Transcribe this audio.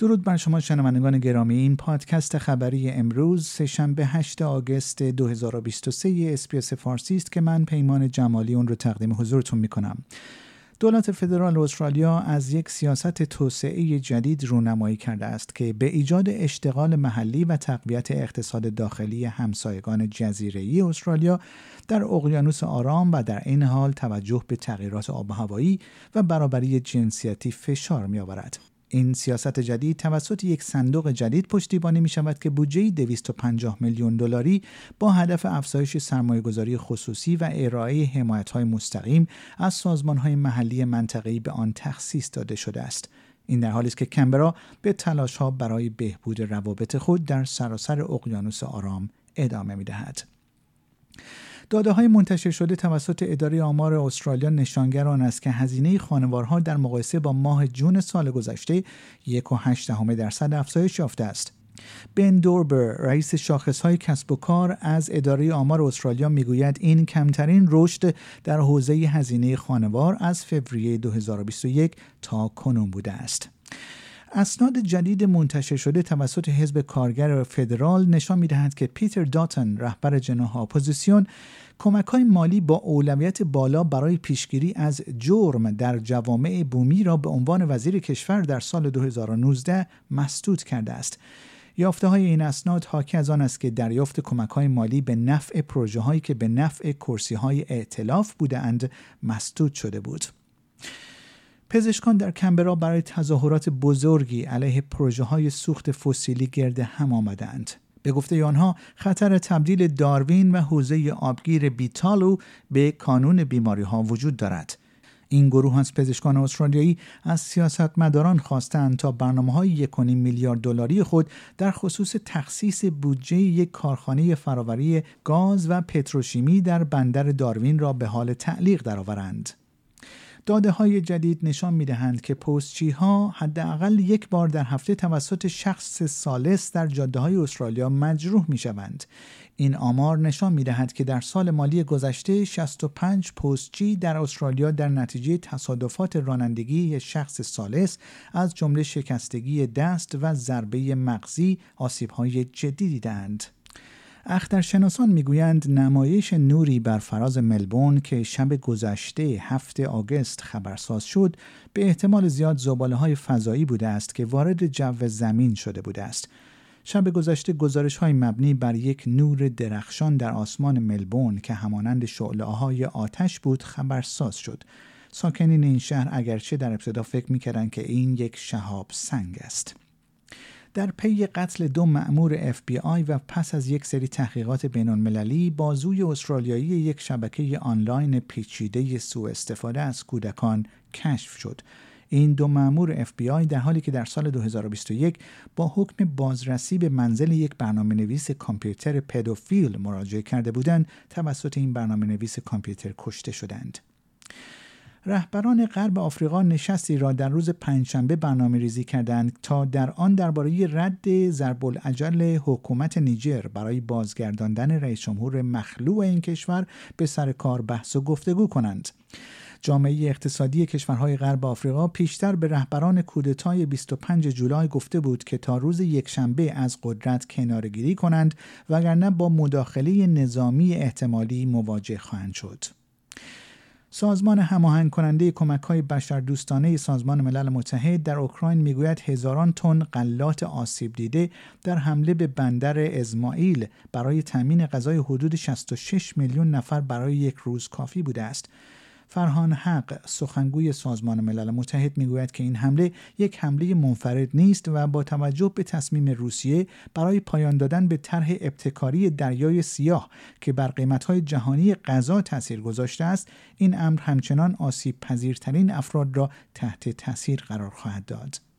درود بر شما شنوندگان گرامی این پادکست خبری امروز سهشنبه 8 آگوست 2023 اسپیس فارسی است که من پیمان جمالی اون رو تقدیم حضورتون می‌کنم دولت فدرال استرالیا از یک سیاست توسعه جدید رونمایی کرده است که به ایجاد اشتغال محلی و تقویت اقتصاد داخلی همسایگان جزیره استرالیا در اقیانوس آرام و در این حال توجه به تغییرات آب هوایی و برابری جنسیتی فشار می آورد. این سیاست جدید توسط یک صندوق جدید پشتیبانی می شود که بودجه 250 میلیون دلاری با هدف افزایش سرمایه گذاری خصوصی و ارائه حمایت های مستقیم از سازمان های محلی منطقه‌ای به آن تخصیص داده شده است. این در حالی است که کمبرا به تلاش ها برای بهبود روابط خود در سراسر اقیانوس آرام ادامه می دهد. داده های منتشر شده توسط اداره آمار استرالیا نشانگر آن است که هزینه خانوارها در مقایسه با ماه جون سال گذشته 1.8 درصد افزایش یافته است. بن دوربر رئیس شاخص های کسب و کار از اداره آمار استرالیا می‌گوید این کمترین رشد در حوزه هزینه خانوار از فوریه 2021 تا کنون بوده است. اسناد جدید منتشر شده توسط حزب کارگر فدرال نشان می‌دهد که پیتر داتن رهبر جناح اپوزیسیون کمک های مالی با اولویت بالا برای پیشگیری از جرم در جوامع بومی را به عنوان وزیر کشور در سال 2019 مسدود کرده است. یافته های این اسناد حاکی از آن است که دریافت کمک های مالی به نفع پروژه هایی که به نفع کرسی های ائتلاف بودند مسدود شده بود. پزشکان در کمبرا برای تظاهرات بزرگی علیه پروژه های سوخت فسیلی گرد هم آمدند. به گفته آنها خطر تبدیل داروین و حوزه آبگیر بیتالو به کانون بیماری ها وجود دارد. این گروه از پزشکان استرالیایی از سیاستمداران خواستند تا برنامه های 1.5 میلیارد دلاری خود در خصوص تخصیص بودجه یک کارخانه فراوری گاز و پتروشیمی در بندر داروین را به حال تعلیق درآورند. داده های جدید نشان می دهند که پستچی ها حداقل یک بار در هفته توسط شخص سالس در جاده های استرالیا مجروح می شوند. این آمار نشان می دهد که در سال مالی گذشته 65 پستچی در استرالیا در نتیجه تصادفات رانندگی شخص سالس از جمله شکستگی دست و ضربه مغزی آسیب های جدی دیدند. اخترشناسان می‌گویند نمایش نوری بر فراز ملبورن که شب گذشته هفته آگست خبرساز شد به احتمال زیاد زباله های فضایی بوده است که وارد جو زمین شده بوده است. شب گذشته گزارش های مبنی بر یک نور درخشان در آسمان ملبورن که همانند شعله های آتش بود خبرساز شد. ساکنین این شهر اگرچه در ابتدا فکر می‌کردند که این یک شهاب سنگ است. در پی قتل دو مأمور FBI و پس از یک سری تحقیقات بینالمللی بازوی استرالیایی یک شبکه آنلاین پیچیده سوء استفاده از کودکان کشف شد. این دو مأمور FBI در حالی که در سال 2021 با حکم بازرسی به منزل یک برنامه نویس کامپیوتر پدوفیل مراجعه کرده بودند توسط این برنامه نویس کامپیوتر کشته شدند. رهبران غرب آفریقا نشستی را در روز پنجشنبه برنامه ریزی کردند تا در آن درباره رد ضرب العجل حکومت نیجر برای بازگرداندن رئیس جمهور مخلوع این کشور به سر کار بحث و گفتگو کنند. جامعه اقتصادی کشورهای غرب آفریقا پیشتر به رهبران کودتای 25 جولای گفته بود که تا روز یکشنبه از قدرت کنارگیری کنند وگرنه با مداخله نظامی احتمالی مواجه خواهند شد. سازمان هماهنگ کننده کمک های بشردوستانه سازمان ملل متحد در اوکراین می‌گوید هزاران تن غلات آسیب دیده در حمله به بندر ازمائیل برای تامین غذای حدود 66 میلیون نفر برای یک روز کافی بوده است. فرهان حق سخنگوی سازمان ملل متحد می‌گوید که این حمله یک حمله منفرد نیست و با توجه به تصمیم روسیه برای پایان دادن به طرح ابتکاری دریای سیاه که بر قیمتهای جهانی غذا تاثیر گذاشته است این امر همچنان آسیب پذیرترین افراد را تحت تاثیر قرار خواهد داد.